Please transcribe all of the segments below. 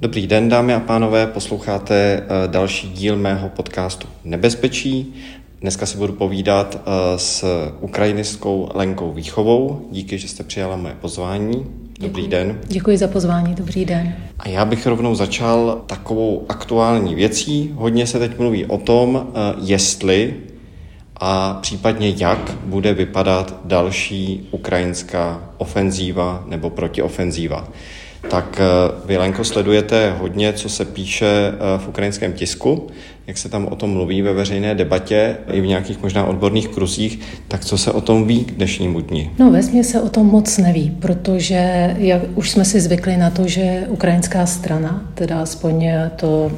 Dobrý den, dámy a pánové, posloucháte eh, další díl mého podcastu Nebezpečí. Dneska si budu povídat eh, s ukrajinistkou Lenkou Výchovou. Díky, že jste přijala moje pozvání. Dobrý Děkuji. den. Děkuji za pozvání, dobrý den. A já bych rovnou začal takovou aktuální věcí. Hodně se teď mluví o tom, eh, jestli a případně jak bude vypadat další ukrajinská ofenzíva nebo protiofenzíva. Tak eh, vy, Lenko, sledujete hodně, co se píše eh, v ukrajinském tisku, jak se tam o tom mluví ve veřejné debatě i v nějakých možná odborných kruzích, tak co se o tom ví k dnešnímu dni? No ve se o tom moc neví, protože jak už jsme si zvykli na to, že ukrajinská strana, teda aspoň to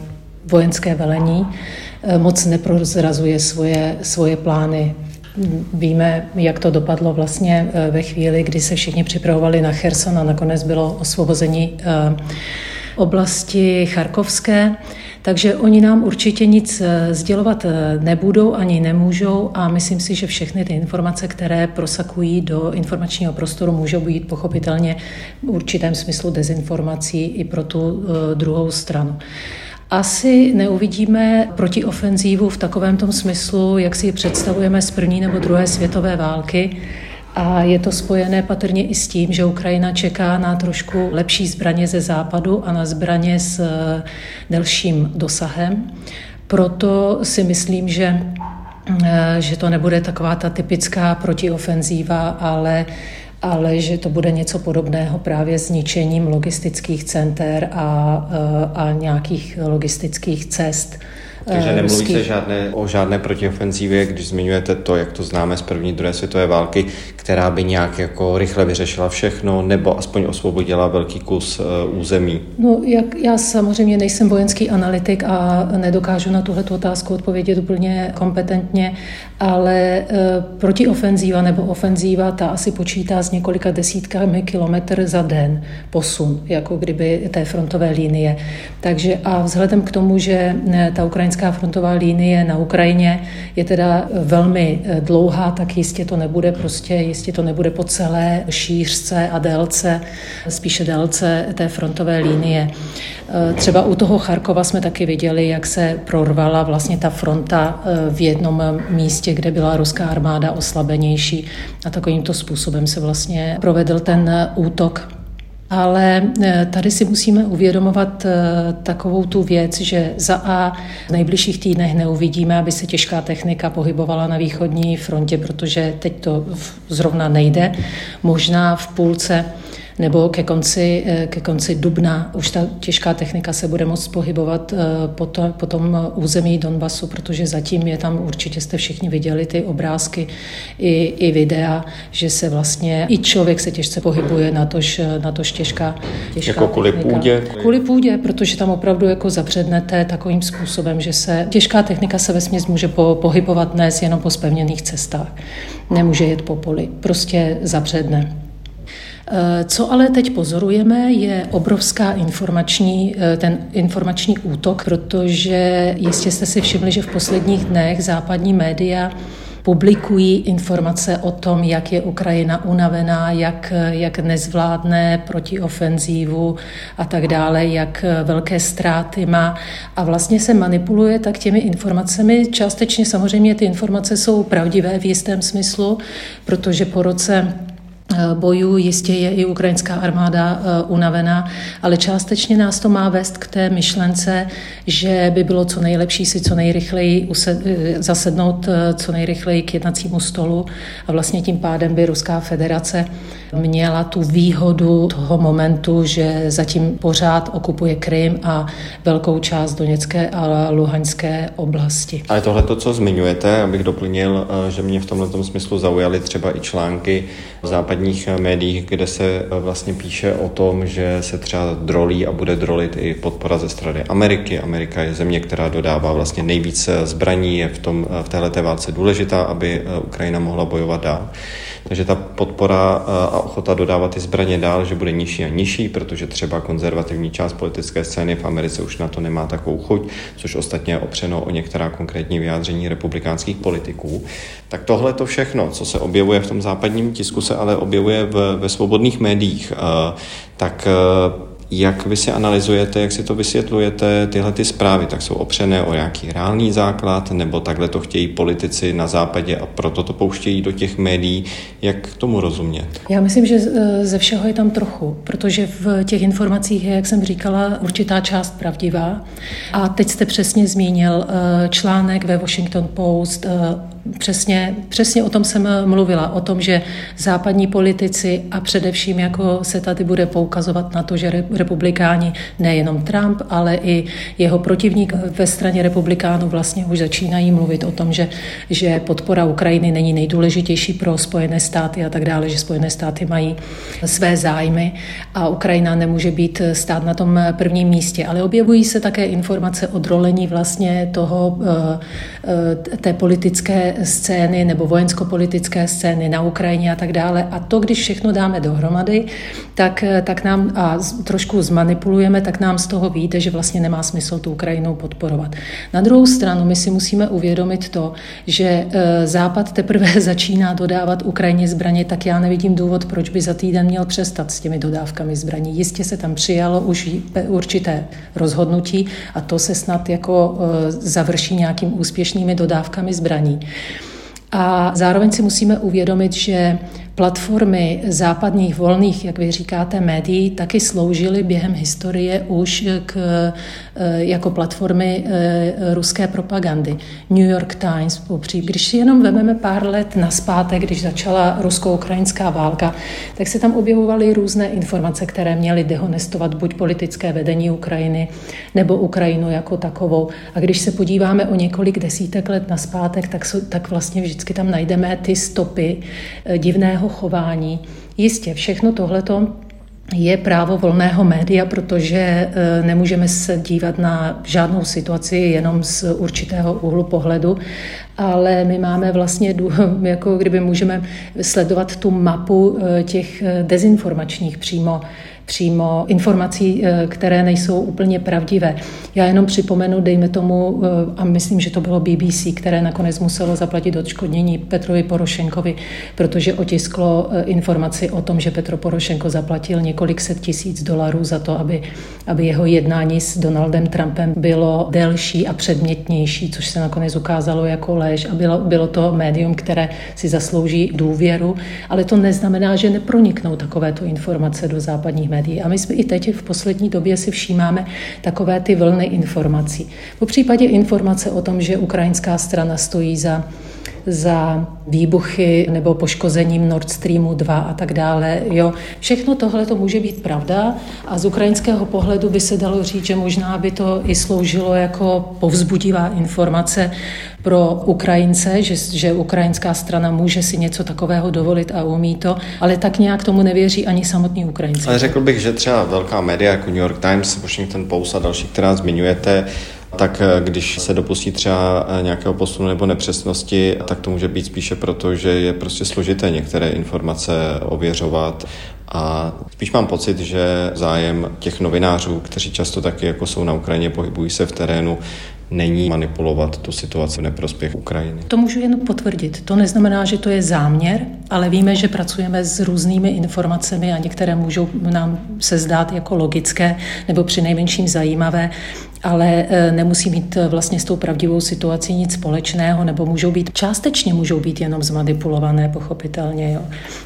vojenské velení, eh, moc neprozrazuje svoje, svoje plány Víme, jak to dopadlo vlastně eh, ve chvíli, kdy se všichni připravovali na Cherson a nakonec bylo osvobození eh, oblasti Charkovské. Takže oni nám určitě nic eh, sdělovat nebudou ani nemůžou a myslím si, že všechny ty informace, které prosakují do informačního prostoru, můžou být pochopitelně v určitém smyslu dezinformací i pro tu druhou stranu. Asi neuvidíme protiofenzívu v takovém tom smyslu, jak si ji představujeme z první nebo druhé světové války. A je to spojené patrně i s tím, že Ukrajina čeká na trošku lepší zbraně ze západu a na zbraně s eh, delším dosahem. Proto si myslím, že eh, že to nebude taková ta typická protiofenzíva, ale ale že to bude něco podobného právě zničením logistických center a, eh, a nějakých logistických cest takže nemluví se žádné, o žádné protiofenzívě, když zmiňujete to, jak to známe z první, druhé světové války, která by nějak jako rychle vyřešila všechno, nebo aspoň osvobodila velký kus uh, území? No, jak, já samozřejmě nejsem vojenský analytik a nedokážu na tuhle otázku odpovědět úplně kompetentně, ale uh, protiofenzíva nebo ofenzíva, ta asi počítá s několika desítkami kilometr za den posun, jako kdyby té frontové linie. Takže a vzhledem k tomu, že ta ukrajinská frontová linie na Ukrajině je teda velmi eh, dlouhá, tak jistě to nebude prostě, jistě to nebude po celé šířce a délce, spíše délce té frontové linie. Eh, třeba u toho Charkova jsme taky viděli, jak se prorvala vlastně ta fronta eh, v jednom místě, kde byla ruská armáda oslabenější a takovýmto způsobem se vlastně provedl ten útok ale e, tady si musíme uvědomovat e, takovou tu věc, že za A v nejbližších týdnech neuvidíme, aby se těžká technika pohybovala na východní frontě, protože teď to zrovna nejde. Možná v půlce nebo ke konci, eh, ke konci dubna už ta těžká technika se bude moct pohybovat eh, po, to, po tom území Donbasu, protože zatím je tam, určitě jste všichni viděli ty obrázky i, i videa, že se vlastně i člověk se těžce pohybuje na tož, na tož těžká, těžká Jako kvůli technika. půdě? Kvůli půdě, protože tam opravdu jako zapřednete takovým způsobem, že se těžká technika se ve může po, pohybovat dnes jenom po spevněných cestách. Nemůže jet po poli, prostě zapředne. Eh, co ale teď pozorujeme, je obrovská informační, eh, ten informační útok, protože jistě jste si všimli, že v posledních dnech západní média publikují informace o tom, jak je Ukrajina unavená, jak, jak nezvládne protiofenzívu a tak dále, jak velké ztráty má. A vlastně se manipuluje tak těmi informacemi. Částečně samozřejmě ty informace jsou pravdivé v jistém smyslu, protože po roce Eh, bojů. Jistě je i ukrajinská armáda eh, unavená, ale částečně nás to má vést k té myšlence, že by bylo co nejlepší si co nejrychleji eh, zasednout co nejrychleji k jednacímu stolu a vlastně tím pádem by Ruská federace měla tu výhodu toho momentu, že zatím pořád okupuje Krym a velkou část Doněcké a Luhanské oblasti. Ale tohle to, co zmiňujete, abych doplnil, že mě v tomto smyslu zaujaly třeba i články v západních médiích, kde se vlastně píše o tom, že se třeba drolí a bude drolit i podpora ze strany Ameriky. Amerika je země, která dodává vlastně nejvíce zbraní, je v, tom, v této válce důležitá, aby Ukrajina mohla bojovat dál. Takže ta podpora a ochota dodávat ty zbraně dál, že bude nižší a nižší, protože třeba konzervativní část politické scény v Americe už na to nemá takovou chuť, což ostatně je opřeno o některá konkrétní vyjádření republikánských politiků. Tak tohle to všechno, co se objevuje v tom západním tisku, se ale objevuje v, ve svobodných médiích. Tak Jak vy si analyzujete, jak si to vysvětlujete, tyhle ty zprávy, tak jsou opřené o nějaký reálný základ, nebo takhle to chtějí politici na západě a proto to pouštějí do těch médií. Jak k tomu rozumět? Já myslím, že ze všeho je tam trochu, protože v těch informacích je, jak jsem říkala, určitá část pravdivá. A teď jste přesně zmínil eh, článek ve Washington Post eh, Přesně, přesně o tom jsem mluvila, o tom, že západní politici a především jako se tady bude poukazovat na to, že republikáni, nejenom Trump, ale i jeho protivník ve straně republikánů vlastně už začínají mluvit o tom, že, že podpora Ukrajiny není nejdůležitější pro Spojené státy a tak dále, že Spojené státy mají své zájmy a Ukrajina nemůže být stát na tom prvním místě. Ale objevují se také informace o drolení vlastně toho, eh, eh, té politické scény nebo vojensko-politické scény na Ukrajině a tak dále. A to, když všechno dáme dohromady, tak, tak nám a trošku zmanipulujeme, tak nám z toho víte, že vlastně nemá smysl tu Ukrajinu podporovat. Na druhou stranu my si musíme uvědomit to, že e, Západ teprve začíná dodávat Ukrajině zbraně, tak já nevidím důvod, proč by za týden měl přestat s těmi dodávkami zbraní. Jistě se tam přijalo už určité rozhodnutí a to se snad jako e, završí nějakým úspěšnými dodávkami zbraní. A zároveň si musíme uvědomit, že platformy západních volných, jak vy říkáte, médií, taky sloužily během historie už k, eh, jako platformy eh, ruské propagandy. New York Times, když si jenom vememe pár let naspátek, když začala rusko-ukrajinská válka, tak se tam objevovaly různé informace, které měly dehonestovat buď politické vedení Ukrajiny, nebo Ukrajinu jako takovou. A když se podíváme o několik desítek let naspátek, tak, tak vlastně vždycky tam najdeme ty stopy eh, divného chování. Jistě, všechno tohleto je právo volného média, protože e, nemůžeme se dívat na žádnou situaci jenom z určitého úhlu pohledu, ale my máme vlastně, jako kdyby můžeme sledovat tu mapu e, těch e, dezinformačních přímo přímo informací, eh, které nejsou úplně pravdivé. Já jenom připomenu, dejme tomu, eh, a myslím, že to bylo BBC, které nakonec muselo zaplatit odškodnění Petrovi Porošenkovi, protože otisklo eh, informaci o tom, že Petro Porošenko zaplatil několik set tisíc dolarů za to, aby, aby jeho jednání s Donaldem Trumpem bylo delší a předmětnější, což se nakonec ukázalo jako lež a bylo, bylo to médium, které si zaslouží důvěru, ale to neznamená, že neproniknou takovéto informace do západních médií médií. A my jsme i teď v poslední době si všímáme takové ty vlny informací. Po případě informace o tom, že ukrajinská strana stojí za za výbuchy nebo poškozením Nord Streamu 2 a tak dále. Jo. Všechno tohle to může být pravda a z ukrajinského pohledu by se dalo říct, že možná by to i sloužilo jako povzbudivá informace pro Ukrajince, že, že ukrajinská strana může si něco takového dovolit a umí to, ale tak nějak tomu nevěří ani samotní Ukrajinci. Ale řekl bych, že třeba velká média jako New York Times, Washington Post a další, která zmiňujete, tak eh, když se dopustí třeba eh, nějakého posunu nebo nepřesnosti, tak to může být spíše proto, že je prostě složité některé informace ověřovat. A spíš mám pocit, že zájem těch novinářů, kteří často taky jako jsou na Ukrajině, pohybují se v terénu, není manipulovat tu situaci v neprospěch Ukrajiny. To můžu jen potvrdit. To neznamená, že to je záměr, ale víme, že pracujeme s různými informacemi a některé můžou nám se zdát jako logické nebo při nejmenším zajímavé ale e, nemusí mít e, vlastně s tou pravdivou situací nic společného, nebo můžou být, částečně můžou být jenom zmanipulované, pochopitelně. Jo.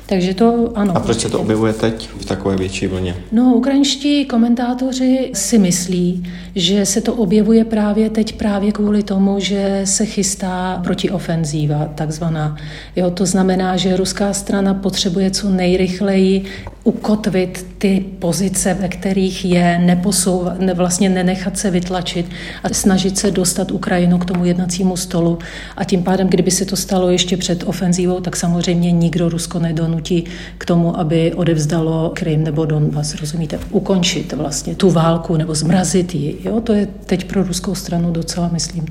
Takže to ano. A proč se to objevuje teď v takové větší vlně? No, ukrajinští komentátoři si myslí, že se to objevuje právě teď právě kvůli tomu, že se chystá protiofenzíva, takzvaná. Jo, to znamená, že ruská strana potřebuje co nejrychleji ukotvit ty pozice, ve kterých je neposouvat, vlastně nenechat se vytlačit a snažit se dostat Ukrajinu k tomu jednacímu stolu. A tím pádem, kdyby se to stalo ještě před ofenzívou, tak samozřejmě nikdo Rusko nedonutí k tomu, aby odevzdalo Krym nebo Donbas, rozumíte? Ukončit vlastně tu válku nebo zmrazit ji. Jo? To je teď pro ruskou stranu docela, myslím,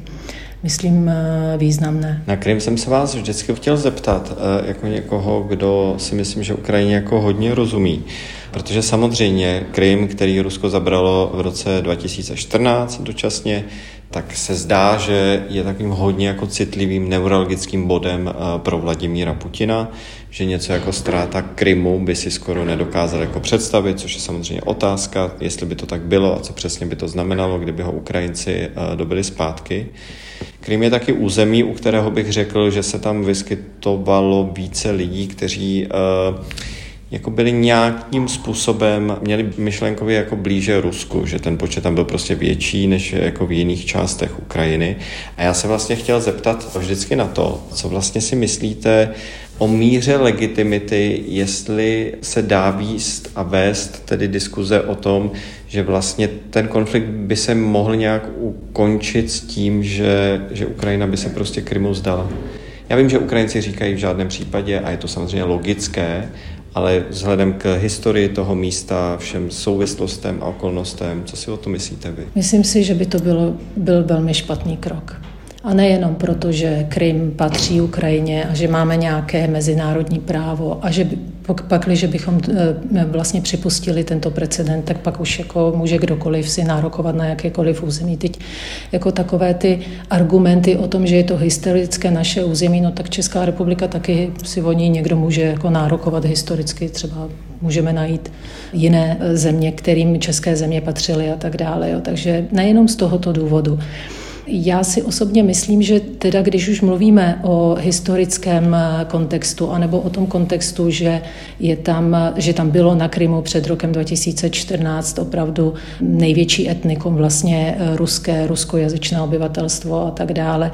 myslím, eh, významné. Na Krym jsem se vás vždycky chtěl zeptat, eh, jako někoho, kdo si myslím, že Ukrajině jako hodně rozumí. Protože samozřejmě Krym, který Rusko zabralo v roce 2014 dočasně, tak se zdá, že je takovým hodně jako citlivým neurologickým bodem eh, pro Vladimíra Putina, že něco jako ztráta Krymu by si skoro nedokázal jako představit, což je samozřejmě otázka, jestli by to tak bylo a co přesně by to znamenalo, kdyby ho Ukrajinci eh, dobili zpátky. Krym je taky území, u kterého bych řekl, že se tam vyskytovalo více lidí, kteří uh, jako byli nějakým způsobem, měli myšlenkově jako blíže Rusku, že ten počet tam byl prostě větší než jako v jiných částech Ukrajiny. A já se vlastně chtěl zeptat vždycky na to, co vlastně si myslíte o míře legitimity, jestli se dá výst a vést tedy diskuze o tom, že vlastně ten konflikt by se mohl nějak ukončit s tím, že, že Ukrajina by se prostě Krymu zdala. Já vím, že Ukrajinci říkají v žádném případě, a je to samozřejmě logické, ale vzhledem k historii toho místa, všem souvislostem a okolnostem, co si o to myslíte vy? Myslím si, že by to bylo, byl velmi špatný krok. A nejenom proto, že Krym patří Ukrajině a že máme nějaké mezinárodní právo a že pak, když bychom eh, vlastně připustili tento precedent, tak pak už jako může kdokoliv si nárokovat na jakékoliv území. Teď jako takové ty argumenty o tom, že je to historické naše území, no tak Česká republika taky si o ní někdo může jako nárokovat historicky, třeba můžeme najít jiné země, kterým české země patřily a tak dále. Jo. Takže nejenom z tohoto důvodu. Já si osobně myslím, že teda když už mluvíme o historickém kontextu, anebo o tom kontextu, že, je tam, že tam bylo na Krymu před rokem 2014 opravdu největší etnikum, vlastně ruské, ruskojazyčné obyvatelstvo a tak dále,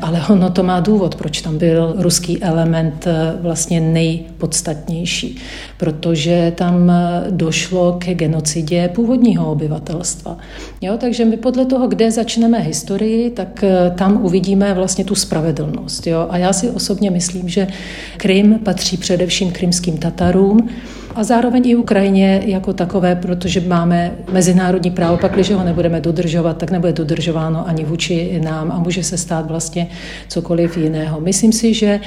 ale ono to má důvod, proč tam byl ruský element vlastně nejpodstatnější, protože tam došlo ke genocidě původního obyvatelstva. Jo, takže my podle toho, kde začneme historii, historii, tak eh, tam uvidíme vlastně tu spravedlnost. Jo? A já si osobně myslím, že Krym patří především krymským Tatarům, a zároveň i Ukrajině jako takové, protože máme mezinárodní právo, pak když ho nebudeme dodržovat, tak nebude dodržováno ani vůči nám a může se stát vlastně cokoliv jiného. Myslím si, že,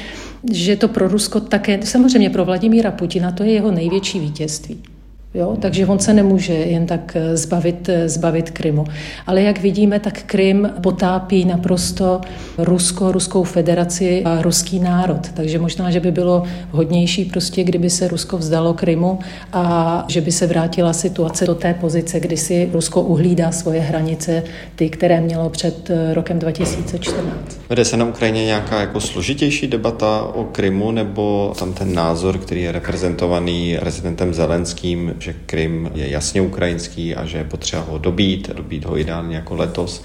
že to pro Rusko také, samozřejmě pro Vladimíra Putina, to je jeho největší vítězství. Jo? Takže on se nemůže jen tak eh, zbavit, eh, zbavit Krymu. Ale jak vidíme, tak Krym potápí naprosto Rusko, Ruskou federaci a ruský národ. Takže možná, že by bylo hodnější prostě, kdyby se Rusko vzdalo Krymu a že by se vrátila situace do té pozice, kdy si Rusko uhlídá svoje hranice, ty, které mělo před eh, rokem 2014. Vede se na Ukrajině nějaká jako složitější debata o Krymu nebo tam ten názor, který je reprezentovaný prezidentem Zelenským, že Krym je jasně ukrajinský a že je potřeba ho dobít, dobít ho ideálně jako letos,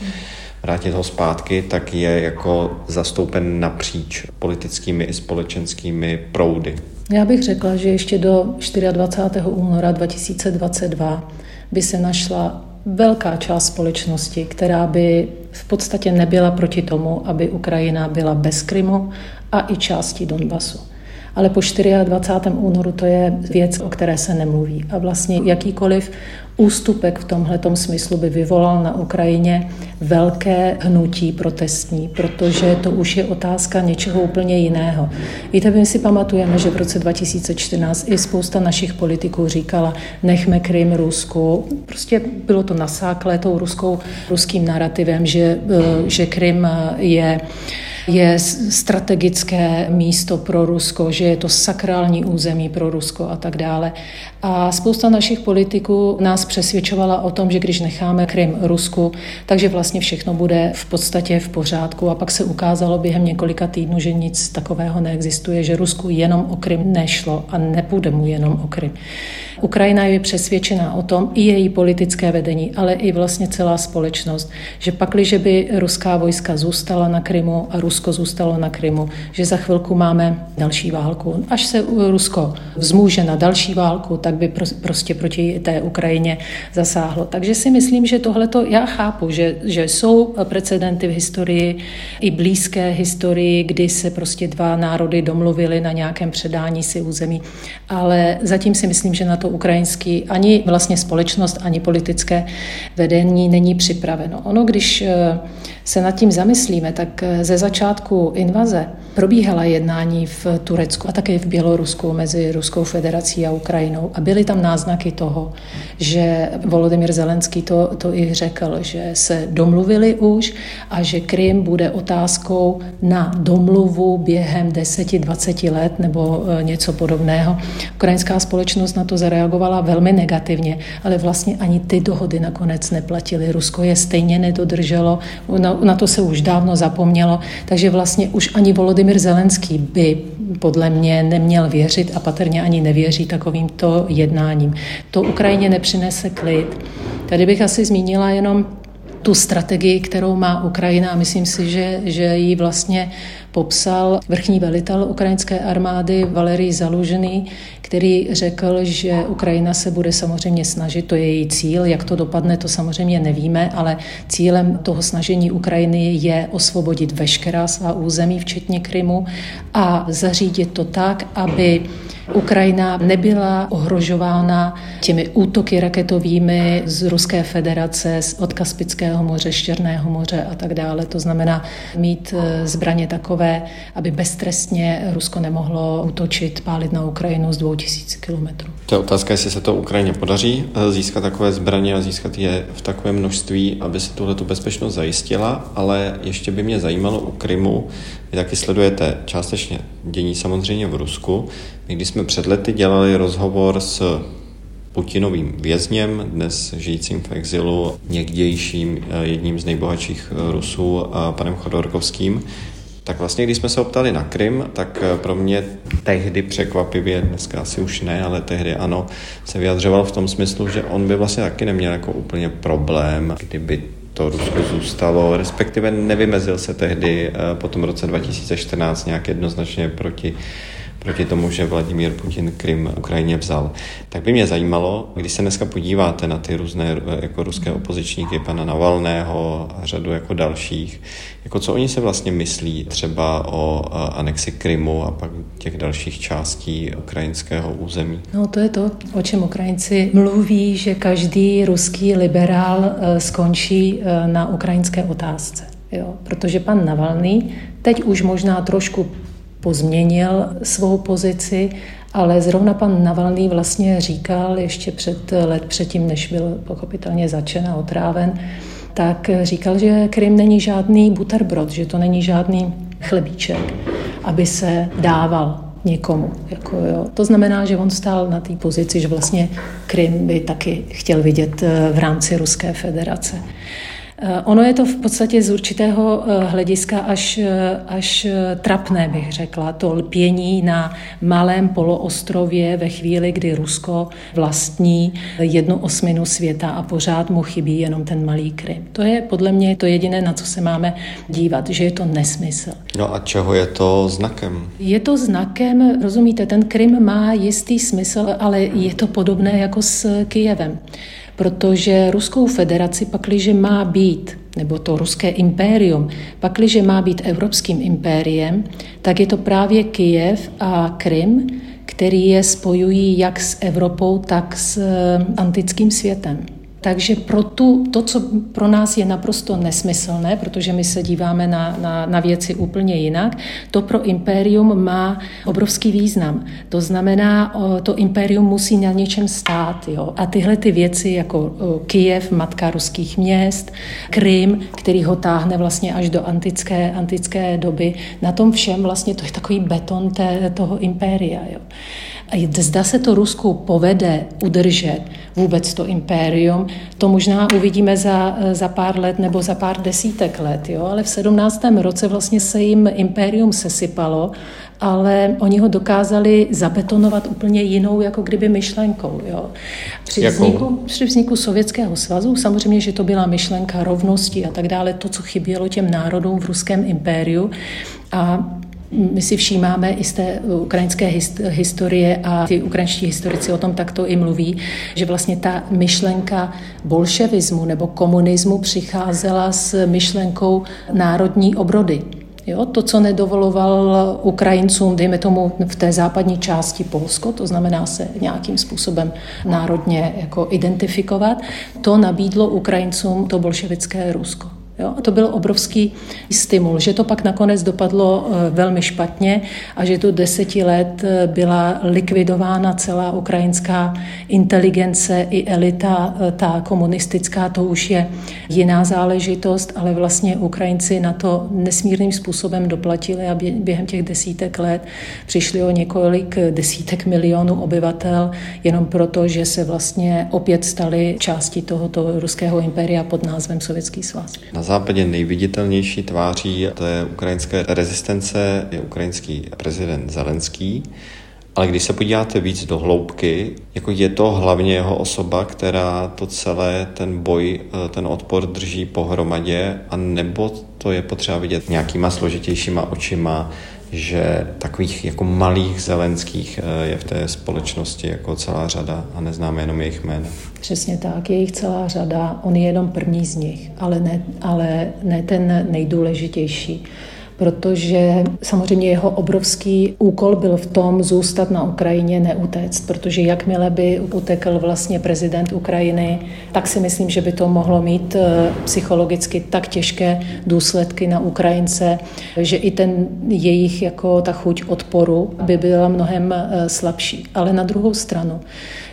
vrátit ho zpátky, tak je jako zastoupen napříč politickými i společenskými proudy. Já bych řekla, že ještě do 24. února 2022 by se našla velká část společnosti, která by v podstatě nebyla proti tomu, aby Ukrajina byla bez Krymu a i části Donbasu ale po 24. únoru to je věc, o které se nemluví. A vlastně jakýkoliv ústupek v tomhle smyslu by vyvolal na Ukrajině velké hnutí protestní, protože to už je otázka něčeho úplně jiného. Víte, my si pamatujeme, že v roce 2014 i spousta našich politiků říkala, nechme Krym Rusku. Prostě bylo to nasáklé tou ruskou, ruským narrativem, že, eh, že Krym je je strategické místo pro Rusko, že je to sakrální území pro Rusko a tak dále. A spousta našich politiků nás přesvědčovala o tom, že když necháme Krym Rusku, takže vlastně všechno bude v podstatě v pořádku. A pak se ukázalo během několika týdnů, že nic takového neexistuje, že Rusku jenom o Krym nešlo a nepůjde mu jenom o Krym. Ukrajina je přesvědčená o tom, i její politické vedení, ale i vlastně celá společnost, že pakliže by ruská vojska zůstala na Krymu a Rusko zůstalo na Krymu, že za chvilku máme další válku. Až se Rusko vzmůže na další válku, tak by prostě proti té Ukrajině zasáhlo. Takže si myslím, že tohle já chápu, že, že jsou precedenty v historii, i blízké historii, kdy se prostě dva národy domluvili na nějakém předání si území, ale zatím si myslím, že na to ukrajinský ani vlastně společnost, ani politické vedení není připraveno. Ono, když eh, se nad tím zamyslíme, tak eh, ze začátku invaze probíhala jednání v Turecku a také v Bělorusku mezi Ruskou federací a Ukrajinou. A byly tam náznaky toho, že Volodymyr Zelenský to, to i řekl, že se domluvili už a že Krym bude otázkou na domluvu během 10-20 let nebo e, něco podobného. Ukrajinská společnost na to zareagovala velmi negativně, ale vlastně ani ty dohody nakonec neplatily. Rusko je stejně nedodrželo, na, na to se už dávno zapomnělo, takže vlastně už ani Volodymyr Zelenský by podle mě neměl věřit a patrně ani nevěří takovýmto jednáním. To Ukrajině nepřinese klid. Tady bych asi zmínila jenom tu strategii, kterou má Ukrajina a myslím si, že, že ji vlastně popsal vrchní velitel ukrajinské armády Valerij Zalužený, který řekl, že Ukrajina se bude samozřejmě snažit, to je její cíl, jak to dopadne, to samozřejmě nevíme, ale cílem toho snažení Ukrajiny je osvobodit veškerá svá území, včetně Krymu, a zařídit to tak, aby Ukrajina nebyla ohrožována těmi útoky raketovými z Ruské federace, od Kaspického moře, Štěrného moře a tak dále. To znamená mít eh, zbraně takové, aby beztrestně Rusko nemohlo útočit, pálit na Ukrajinu z 2000 kilometrů. To je otázka, jestli se to Ukrajině podaří eh, získat takové zbraně a získat je v takovém množství, aby si tuhle bezpečnost zajistila, ale ještě by mě zajímalo u Krymu, vy taky sledujete částečně dění samozřejmě v Rusku. My když jsme před lety dělali rozhovor s Putinovým vězněm, dnes žijícím v exilu, někdějším eh, jedním z nejbohatších eh, Rusů, panem Chodorkovským, tak vlastně, když jsme se optali na Krym, tak eh, pro mě tehdy překvapivě, dneska asi už ne, ale tehdy ano, se vyjadřoval v tom smyslu, že on by vlastně taky neměl jako úplně problém, kdyby to Rusko zůstalo, respektive nevymezil se tehdy po tom roce 2014 nějak jednoznačně proti proti tomu, že Vladimír Putin Krym Ukrajině vzal. Tak by mě zajímalo, když se dneska podíváte na ty různé jako ruské opozičníky, pana Navalného a řadu jako dalších, jako co oni se vlastně myslí třeba o anexi Krymu a pak těch dalších částí ukrajinského území? No to je to, o čem Ukrajinci mluví, že každý ruský liberál e, skončí na ukrajinské otázce. Jo, protože pan Navalný teď už možná trošku pozměnil svou pozici, ale zrovna pan Navalný vlastně říkal ještě před let předtím, než byl pochopitelně začen a otráven, tak říkal, že Krym není žádný butterbrod, že to není žádný chlebíček, aby se dával někomu. Jako jo. To znamená, že on stál na té pozici, že vlastně Krym by taky chtěl vidět eh, v rámci Ruské federace. Eh, ono je to v podstatě z určitého eh, hlediska až, eh, až trapné, bych řekla, to lpění na malém poloostrově ve chvíli, kdy Rusko vlastní jednu osminu světa a pořád mu chybí jenom ten malý Krym. To je podle mě to jediné, na co se máme dívat, že je to nesmysl. No a čeho je to znakem? Je to znakem, rozumíte, ten Krym má jistý smysl, ale je to podobné jako s Kijevem protože Ruskou federaci pakliže má být, nebo to ruské impérium, pakliže má být evropským impériem, tak je to právě Kyjev a Krym, který je spojují jak s Evropou, tak s eh, antickým světem. Takže pro tu, to, co pro nás je naprosto nesmyslné, protože my se díváme na, na, na věci úplně jinak, to pro impérium má obrovský význam. To znamená, to impérium musí na něčem stát. Jo? A tyhle ty věci, jako Kijev, matka ruských měst, Krym, který ho táhne vlastně až do antické, antické doby, na tom všem vlastně to je takový beton té, toho impéria. Jo? A zda se to Rusku povede udržet vůbec to impérium, to možná uvidíme za, za pár let nebo za pár desítek let. Jo? Ale v 17. roce vlastně se jim impérium sesypalo, ale oni ho dokázali zabetonovat úplně jinou, jako kdyby myšlenkou. Jo? Při, vzniku, při vzniku Sovětského svazu, samozřejmě, že to byla myšlenka rovnosti a tak dále, to, co chybělo těm národům v ruském impériu. A my si všímáme i z té ukrajinské historie a ty ukrajinští historici o tom takto i mluví, že vlastně ta myšlenka bolševismu nebo komunismu přicházela s myšlenkou národní obrody. Jo, to, co nedovoloval Ukrajincům, dejme tomu v té západní části Polsko, to znamená se nějakým způsobem národně jako identifikovat, to nabídlo Ukrajincům to bolševické Rusko. Jo? A to byl obrovský stimul, že to pak nakonec dopadlo eh, velmi špatně a že tu deseti let eh, byla likvidována celá ukrajinská inteligence i elita, eh, ta komunistická, to už je jiná záležitost, ale vlastně Ukrajinci na to nesmírným způsobem doplatili a během těch desítek let přišli o několik desítek milionů obyvatel jenom proto, že se vlastně opět stali částí tohoto ruského impéria pod názvem Sovětský svaz. Západě nejviditelnější tváří té ukrajinské rezistence je ukrajinský prezident Zelenský. Ale když se podíváte víc do hloubky, jako je to hlavně jeho osoba, která to celé, ten boj, eh, ten odpor drží pohromadě, a nebo to je potřeba vidět nějakýma složitějšíma očima, že takových jako malých zelenských eh, je v té společnosti jako celá řada a neznáme jenom jejich jména. Přesně tak, je jich celá řada, on je jenom první z nich, ale ne, ale ne ten nejdůležitější protože samozřejmě jeho obrovský úkol byl v tom zůstat na Ukrajině, neutéct, protože jakmile by utekl vlastně prezident Ukrajiny, tak si myslím, že by to mohlo mít eh, psychologicky tak těžké důsledky na Ukrajince, že i ten jejich jako ta chuť odporu by byla mnohem eh, slabší. Ale na druhou stranu,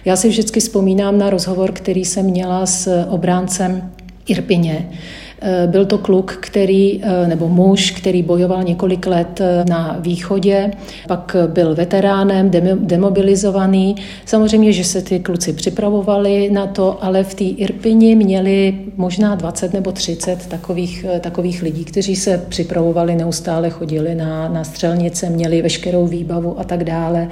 já si vždycky vzpomínám na rozhovor, který jsem měla s obráncem Irpině, Eh, byl to kluk, který, eh, nebo muž, který bojoval několik let eh, na východě, pak byl veteránem, demobilizovaný. Samozřejmě, že se ty kluci připravovali na to, ale v té Irpini měli možná 20 nebo 30 takových, takových lidí, kteří se připravovali, neustále chodili na, na střelnice, měli veškerou výbavu a tak dále.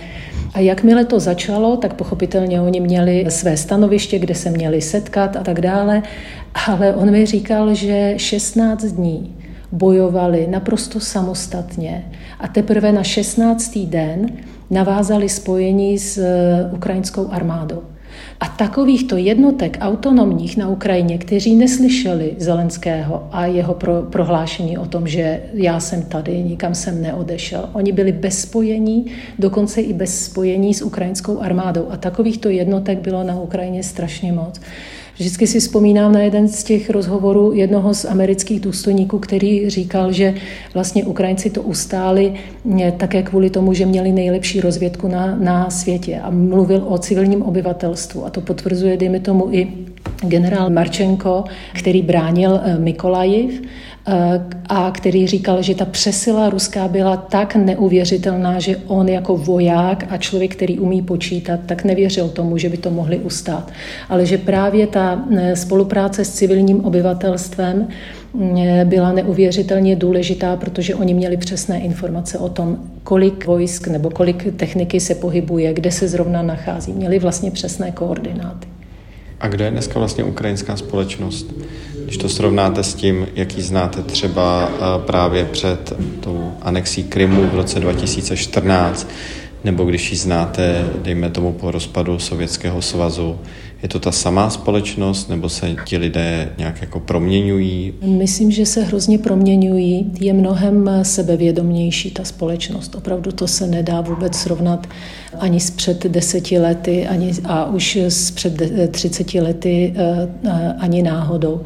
A jakmile to začalo, tak pochopitelně oni měli své stanoviště, kde se měli setkat a tak dále. Ale on mi říkal, že 16 dní bojovali naprosto samostatně a teprve na 16. den navázali spojení s eh, ukrajinskou armádou. A takovýchto jednotek autonomních na Ukrajině, kteří neslyšeli Zelenského a jeho pro, prohlášení o tom, že já jsem tady, nikam jsem neodešel, oni byli bez spojení, dokonce i bez spojení s ukrajinskou armádou. A takovýchto jednotek bylo na Ukrajině strašně moc. Vždycky si vzpomínám na jeden z těch rozhovorů jednoho z amerických důstojníků, který říkal, že vlastně Ukrajinci to ustáli eh, také kvůli tomu, že měli nejlepší rozvědku na, na světě a mluvil o civilním obyvatelstvu. A to potvrzuje, dejme tomu, i generál Marčenko, který bránil eh, Mikolajiv a který říkal, že ta přesila ruská byla tak neuvěřitelná, že on jako voják a člověk, který umí počítat, tak nevěřil tomu, že by to mohli ustát. Ale že právě ta e, spolupráce s civilním obyvatelstvem e, byla neuvěřitelně důležitá, protože oni měli přesné informace o tom, kolik vojsk nebo kolik techniky se pohybuje, kde se zrovna nachází. Měli vlastně přesné koordináty. A kde je dneska vlastně ukrajinská společnost? Když to srovnáte s tím, jaký znáte třeba eh, právě před tou anexí Krymu v roce 2014, nebo když ji znáte, dejme tomu po rozpadu Sovětského svazu, je to ta samá společnost, nebo se ti lidé nějak jako proměňují? Myslím, že se hrozně proměňují. Je mnohem sebevědomější ta společnost. Opravdu to se nedá vůbec srovnat ani z před deseti lety, ani, a už z před třiceti lety eh, eh, ani náhodou.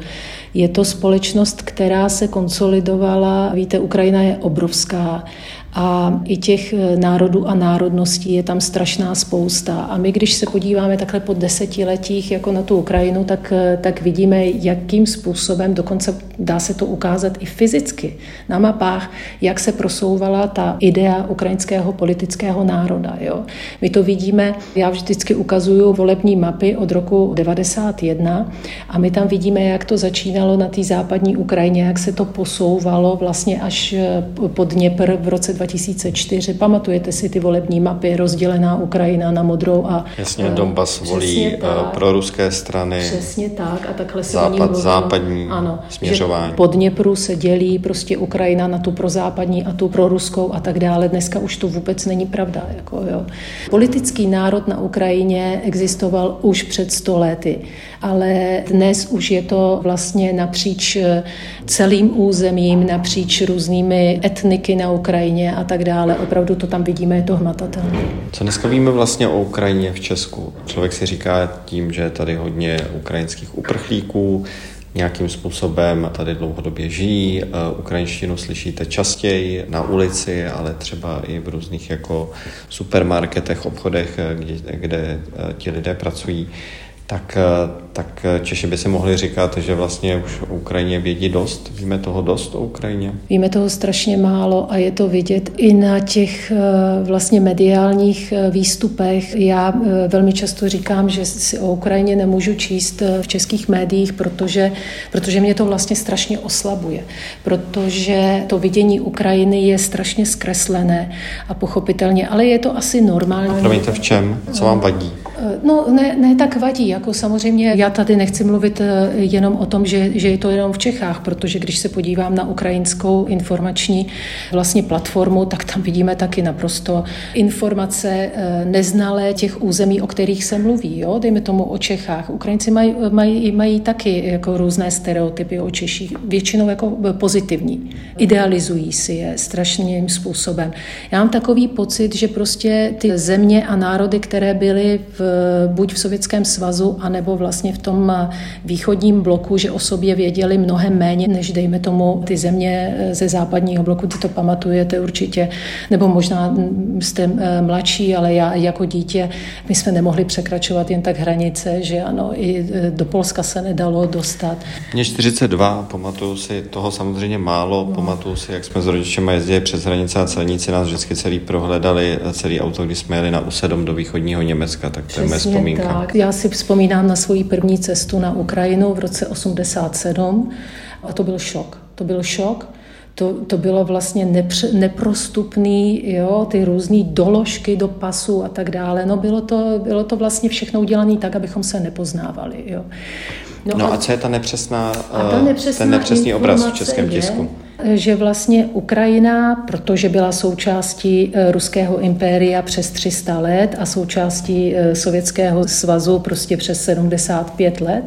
Je to společnost, která se konsolidovala. Víte, Ukrajina je obrovská a i těch eh, národů a národností je tam strašná spousta. A my, když se podíváme takhle po desetiletích jako na tu Ukrajinu, tak, eh, tak vidíme, jakým způsobem, dokonce dá se to ukázat i fyzicky na mapách, jak se prosouvala ta idea ukrajinského politického národa. Jo. My to vidíme, já vždycky ukazuju volební mapy od roku 91 a my tam vidíme, jak to začínalo na té západní Ukrajině, jak se to posouvalo vlastně až eh, pod Dněpr v roce 2004. Pamatujete si ty volební mapy, rozdělená Ukrajina na modrou a... Jasně, uh, Donbass volí eh, pro ruské strany. Přesně tak a takhle se západ, západní ano, směřování. pod Dněpru se dělí prostě Ukrajina na tu prozápadní a tu proruskou a tak dále. Dneska už to vůbec není pravda. Jako, jo. Politický národ na Ukrajině existoval už před sto lety, ale dnes už je to vlastně napříč eh, celým územím, napříč různými etniky na Ukrajině a tak dále. Opravdu to tam vidíme, je to hmatatelné. Co dneska víme vlastně o Ukrajině v Česku? Člověk si říká tím, že je tady hodně ukrajinských uprchlíků, nějakým způsobem tady dlouhodobě žijí. Ukrajinštinu slyšíte častěji na ulici, ale třeba i v různých jako supermarketech, obchodech, kde, kde ti lidé pracují tak, eh, tak eh, Češi by si mohli říkat, že vlastně už o Ukrajině vědí dost. Víme toho dost o Ukrajině? Víme toho strašně málo a je to vidět i na těch eh, vlastně mediálních výstupech. Já velmi často říkám, že si o Ukrajině nemůžu číst v českých médiích, protože, protože mě to vlastně strašně oslabuje. Protože to vidění Ukrajiny je strašně zkreslené a pochopitelně, ale je to asi normální. Promiňte, v čem? Co vám vadí? No, ne, ne tak vadí, jako samozřejmě já tady nechci mluvit eh, jenom o tom, že, že je to jenom v Čechách, protože když se podívám na ukrajinskou informační vlastně platformu, tak tam vidíme taky naprosto informace eh, neznalé těch území, o kterých se mluví. Jo? Dejme tomu o Čechách. Ukrajinci mají, mají, mají taky jako různé stereotypy o Češích, většinou jako pozitivní. Idealizují si je strašným způsobem. Já mám takový pocit, že prostě ty země a národy, které byly v, buď v Sovětském svazu, anebo vlastně v tom eh, východním bloku, že o sobě věděli mnohem méně, než dejme tomu ty země eh, ze západního bloku, ty to pamatujete určitě, nebo možná mm, jste eh, mladší, ale já jako dítě, my jsme nemohli překračovat jen tak hranice, že ano, i do Polska se nedalo dostat. Mě 42, pamatuju si toho samozřejmě málo, no. pamatuju si, jak jsme s rodičem jezdili přes hranice a celníci nás vždycky celý prohledali, celý auto, když jsme jeli na U7 do východního Německa, tak to je moje vzpomínka. Tak. Já si vzpomínám na svoji první cestu na Ukrajinu v roce 87 a to byl šok. To byl šok. To, to bylo vlastně nepř, neprostupný, jo, ty různé doložky do pasu a tak dále. No bylo to, bylo to vlastně všechno udělané tak, abychom se nepoznávali. Jo. No, no a, a co je ta nepřesná, a ta nepřesná ten nepřesný obraz v českém je, tisku? Že vlastně Ukrajina, protože byla součástí eh, ruského impéria přes 300 let a součástí eh, Sovětského svazu prostě přes 75 let,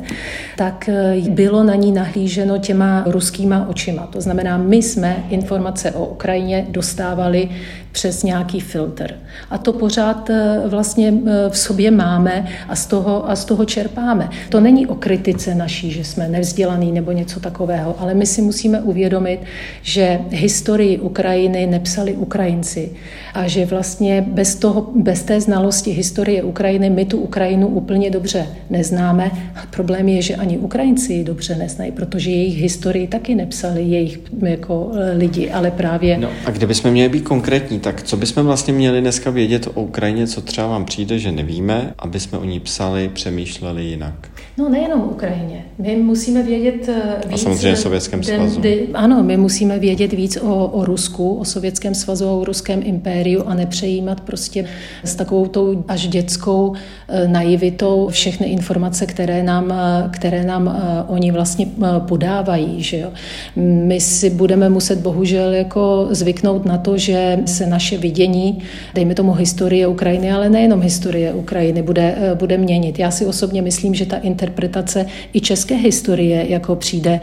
tak eh, bylo na ní nahlíženo těma ruskýma očima. To znamená, my jsme informace o Ukrajině dostávali přes nějaký filtr. A to pořád vlastně v sobě máme a z toho, a z toho čerpáme. To není o kritice naší, že jsme nevzdělaný nebo něco takového, ale my si musíme uvědomit, že historii Ukrajiny nepsali Ukrajinci a že vlastně bez, toho, bez té znalosti historie Ukrajiny my tu Ukrajinu úplně dobře neznáme. Problém je, že ani Ukrajinci ji dobře neznají, protože jejich historii taky nepsali jejich jako lidi, ale právě... No a kdybychom měli být konkrétní, tak co bychom vlastně měli dneska vědět o Ukrajině, co třeba vám přijde, že nevíme, aby jsme o ní psali, přemýšleli jinak? No nejenom Ukrajině. My musíme vědět víc... A samozřejmě Sovětském svazu. ano, my musíme vědět víc o, o Rusku, o Sovětském svazu a o ruském impériu a nepřejímat prostě s takovou tou až dětskou eh, naivitou všechny informace, které nám, eh, které nám eh, oni vlastně podávají. Že jo? My si budeme muset bohužel jako zvyknout na to, že se naše vidění, dejme tomu historie Ukrajiny, ale nejenom historie Ukrajiny, bude, bude měnit. Já si osobně myslím, že ta interpretace i české historie jako přijde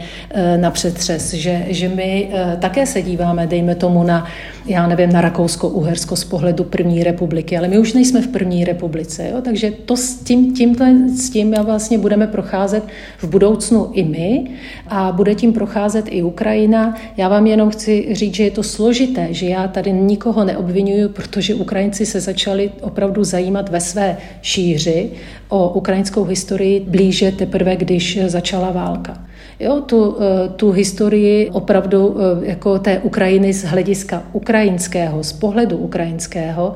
na přetřes, že, že my také se díváme, dejme tomu na, já nevím, na Rakousko-Uhersko z pohledu první republiky, ale my už nejsme v první republice, jo? takže to s tím, tímto, s tím vlastně budeme procházet v budoucnu i my a bude tím procházet i Ukrajina. Já vám jenom chci říct, že je to složité, že já tady nikoho neobvinuju, protože Ukrajinci se začali opravdu zajímat ve své šíři o ukrajinskou historii blíže teprve, když začala válka. Jo, tu, eh, tu historii opravdu eh, jako té Ukrajiny z hlediska ukrajinského, z pohledu ukrajinského,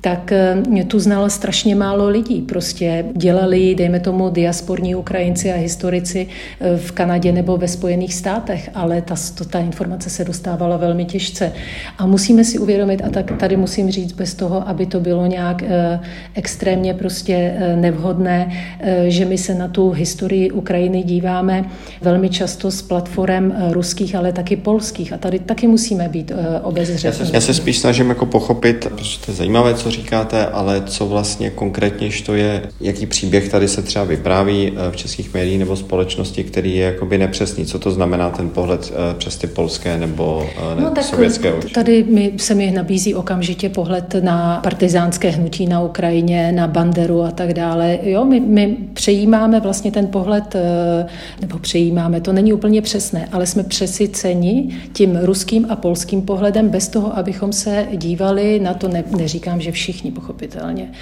tak eh, tu znalo strašně málo lidí. Prostě dělali, dejme tomu, diasporní Ukrajinci a historici eh, v Kanadě nebo ve Spojených státech, ale ta, to, ta informace se dostávala velmi těžce. A musíme si uvědomit, a tak tady musím říct bez toho, aby to bylo nějak eh, extrémně prostě nevhodné, že my se na tu historii Ukrajiny díváme velmi často z platform ruských, ale taky polských. A tady taky musíme být obezřetní. Já se, já se spíš snažím jako pochopit, protože to je zajímavé, co co říkáte, ale co vlastně konkrétně to je, jaký příběh tady se třeba vypráví v českých médiích nebo společnosti, který je jakoby nepřesný. Co to znamená ten pohled přes ty polské nebo ne, no, tak sovětské oči? Tady mi, se mi nabízí okamžitě pohled na partizánské hnutí na Ukrajině, na Banderu a tak dále. Jo, my, my přejímáme vlastně ten pohled, nebo přejímáme, to není úplně přesné, ale jsme přesyceni tím ruským a polským pohledem bez toho, abychom se dívali na to, ne, neříkám, že všichni pochopitelně,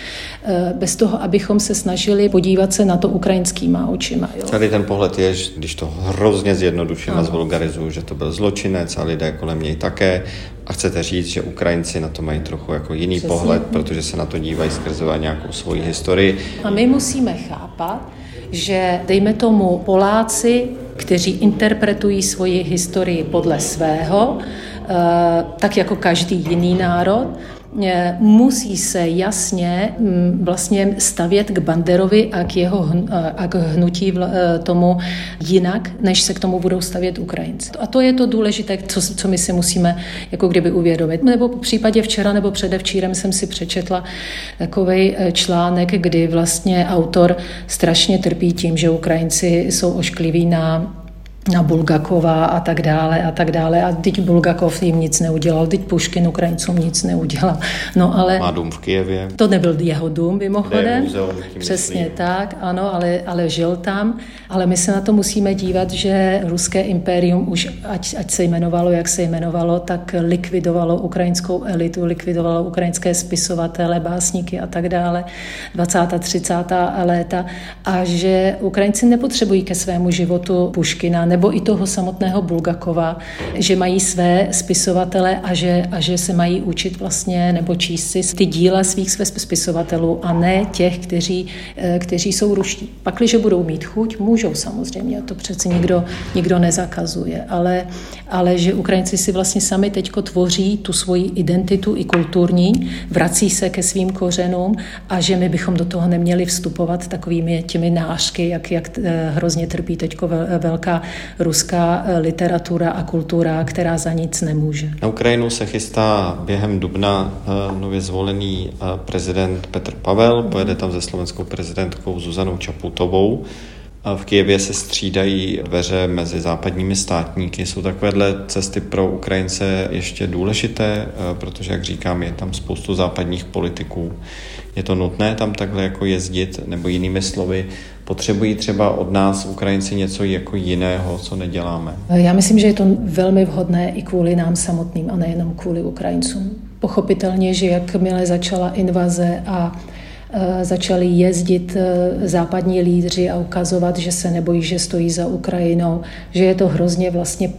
eh, bez toho, abychom se snažili podívat se na to ukrajinskýma očima. Jo. Tady ten pohled je, když to hrozně zjednoduším a zvulgarizuju, že to byl zločinec a lidé kolem něj také. A chcete říct, že Ukrajinci na to mají trochu jako jiný Přesně. pohled, protože se na to dívají skrze nějakou svoji historii. A my musíme chápat, že dejme tomu Poláci, kteří interpretují svoji historii podle svého, eh, tak jako každý jiný národ, musí se jasně mm, vlastně stavět k Banderovi a k jeho eh, a k hnutí eh, tomu jinak, než se k tomu budou stavět Ukrajinci. A to je to důležité, co, co my si musíme jako kdyby uvědomit. Nebo v případě včera nebo předevčírem jsem si přečetla takový článek, kdy vlastně autor strašně trpí tím, že Ukrajinci jsou oškliví na na Bulgakova a tak dále a tak dále. A teď Bulgakov jim nic neudělal, teď Puškin Ukrajincům nic neudělal. No ale... Má dům v Kijevě. To nebyl jeho dům, mimochodem. Muzeum, Přesně myslí. tak, ano, ale, ale žil tam. Ale my se na to musíme dívat, že ruské impérium už, ať, ať se jmenovalo, jak se jmenovalo, tak likvidovalo ukrajinskou elitu, likvidovalo ukrajinské spisovatele, básníky a tak dále, 20. 30. léta. A že Ukrajinci nepotřebují ke svému životu Puškina, nebo i toho samotného Bulgakova, že mají své spisovatele a že, a že se mají učit vlastně nebo číst si ty díla svých své spisovatelů a ne těch, kteří, eh, kteří jsou ruští. Pakliže budou mít chuť, můžou samozřejmě, to přece nikdo, nikdo nezakazuje, ale, ale že Ukrajinci si vlastně sami teďko tvoří tu svoji identitu i kulturní, vrací se ke svým kořenům a že my bychom do toho neměli vstupovat takovými těmi nářky, jak, jak eh, hrozně trpí teďko velká ruská eh, literatura a kultura, která za nic nemůže. Na Ukrajinu se chystá během dubna eh, nově zvolený eh, prezident Petr Pavel, pojede tam se slovenskou prezidentkou Zuzanou Čaputovou. V Kijevě se střídají dveře mezi západními státníky. Jsou takovéhle cesty pro Ukrajince ještě důležité, protože, jak říkám, je tam spoustu západních politiků. Je to nutné tam takhle jako jezdit, nebo jinými slovy, potřebují třeba od nás Ukrajinci něco jako jiného, co neděláme? Já myslím, že je to velmi vhodné i kvůli nám samotným a nejenom kvůli Ukrajincům. Pochopitelně, že jakmile začala invaze a Eh, začali jezdit eh, západní lídři a ukazovat, že se nebojí, že stojí za Ukrajinou, že je to hrozně vlastně,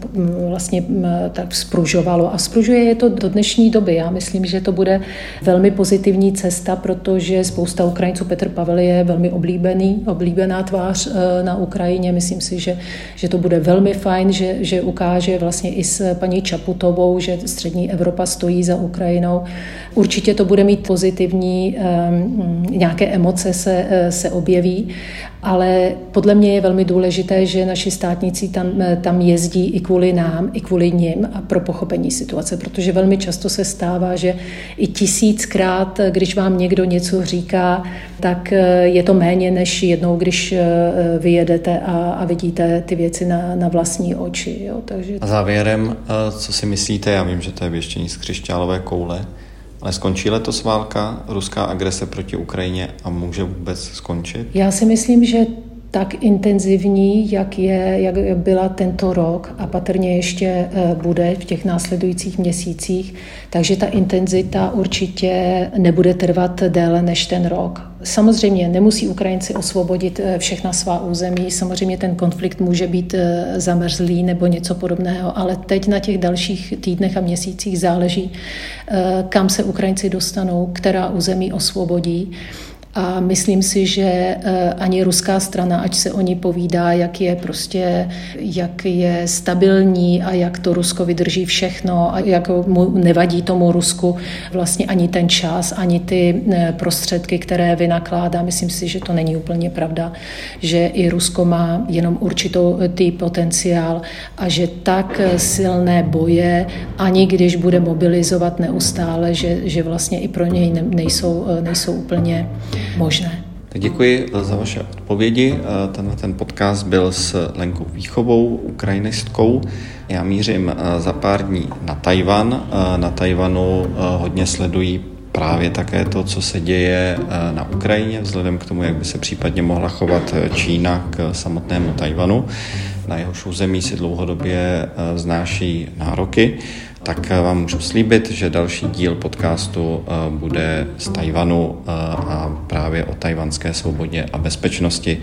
vlastně tak spružovalo. A spružuje je to do dnešní doby. Já myslím, že to bude velmi pozitivní cesta, protože spousta Ukrajinců, Petr Pavel je velmi oblíbený, oblíbená tvář eh, na Ukrajině. Myslím si, že, že to bude velmi fajn, že, že ukáže vlastně i s paní Čaputovou, že střední Evropa stojí za Ukrajinou. Určitě to bude mít pozitivní um, nějaké emoce se, eh, se objeví, ale podle mě je velmi důležité, že naši státníci tam, eh, tam jezdí i kvůli nám, i kvůli nim a pro pochopení situace, protože velmi často se stává, že i tisíckrát, eh, když vám někdo něco říká, tak je to méně než jednou, když vyjedete a, a vidíte ty věci na, na vlastní oči. Jo? Takže... A závěrem, co si myslíte, já vím, že to je věštění z křišťálové koule, ale skončí letos válka, ruská agrese proti Ukrajině a může vůbec skončit? Já si myslím, že tak intenzivní, jak, je, jak byla tento rok a patrně ještě eh, bude v těch následujících měsících. Takže ta intenzita určitě nebude trvat déle než ten rok. Samozřejmě nemusí Ukrajinci osvobodit eh, všechna svá území, samozřejmě ten konflikt může být eh, zamrzlý nebo něco podobného, ale teď na těch dalších týdnech a měsících záleží, kam se Ukrajinci dostanou, která území osvobodí. A myslím si, že ani ruská strana, ať se o ní povídá, jak je prostě, jak je stabilní a jak to Rusko vydrží všechno a jak mu nevadí tomu Rusku vlastně ani ten čas, ani ty prostředky, které vynakládá. Myslím si, že to není úplně pravda, že i Rusko má jenom určitou tý potenciál a že tak silné boje, ani když bude mobilizovat neustále, že, že vlastně i pro něj nejsou, nejsou úplně možné. Tak děkuji za vaše odpovědi. Tenhle ten podcast byl s Lenkou Výchovou, ukrajinistkou. Já mířím za pár dní na Tajvan. Na Tajvanu hodně sledují právě také to, co se děje na Ukrajině, vzhledem k tomu, jak by se případně mohla chovat Čína k samotnému Tajvanu na jehož území si dlouhodobě eh, znáší nároky, tak eh, vám můžu slíbit, že další díl podcastu eh, bude z Tajvanu a právě o tajvanské svobodě a bezpečnosti,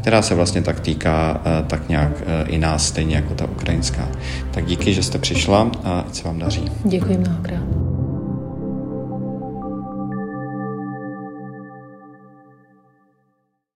která se vlastně tak týká tak nějak i nás, stejně jako ta ukrajinská. Tak díky, že jste přišla a ať se vám daří. Děkuji mnohokrát.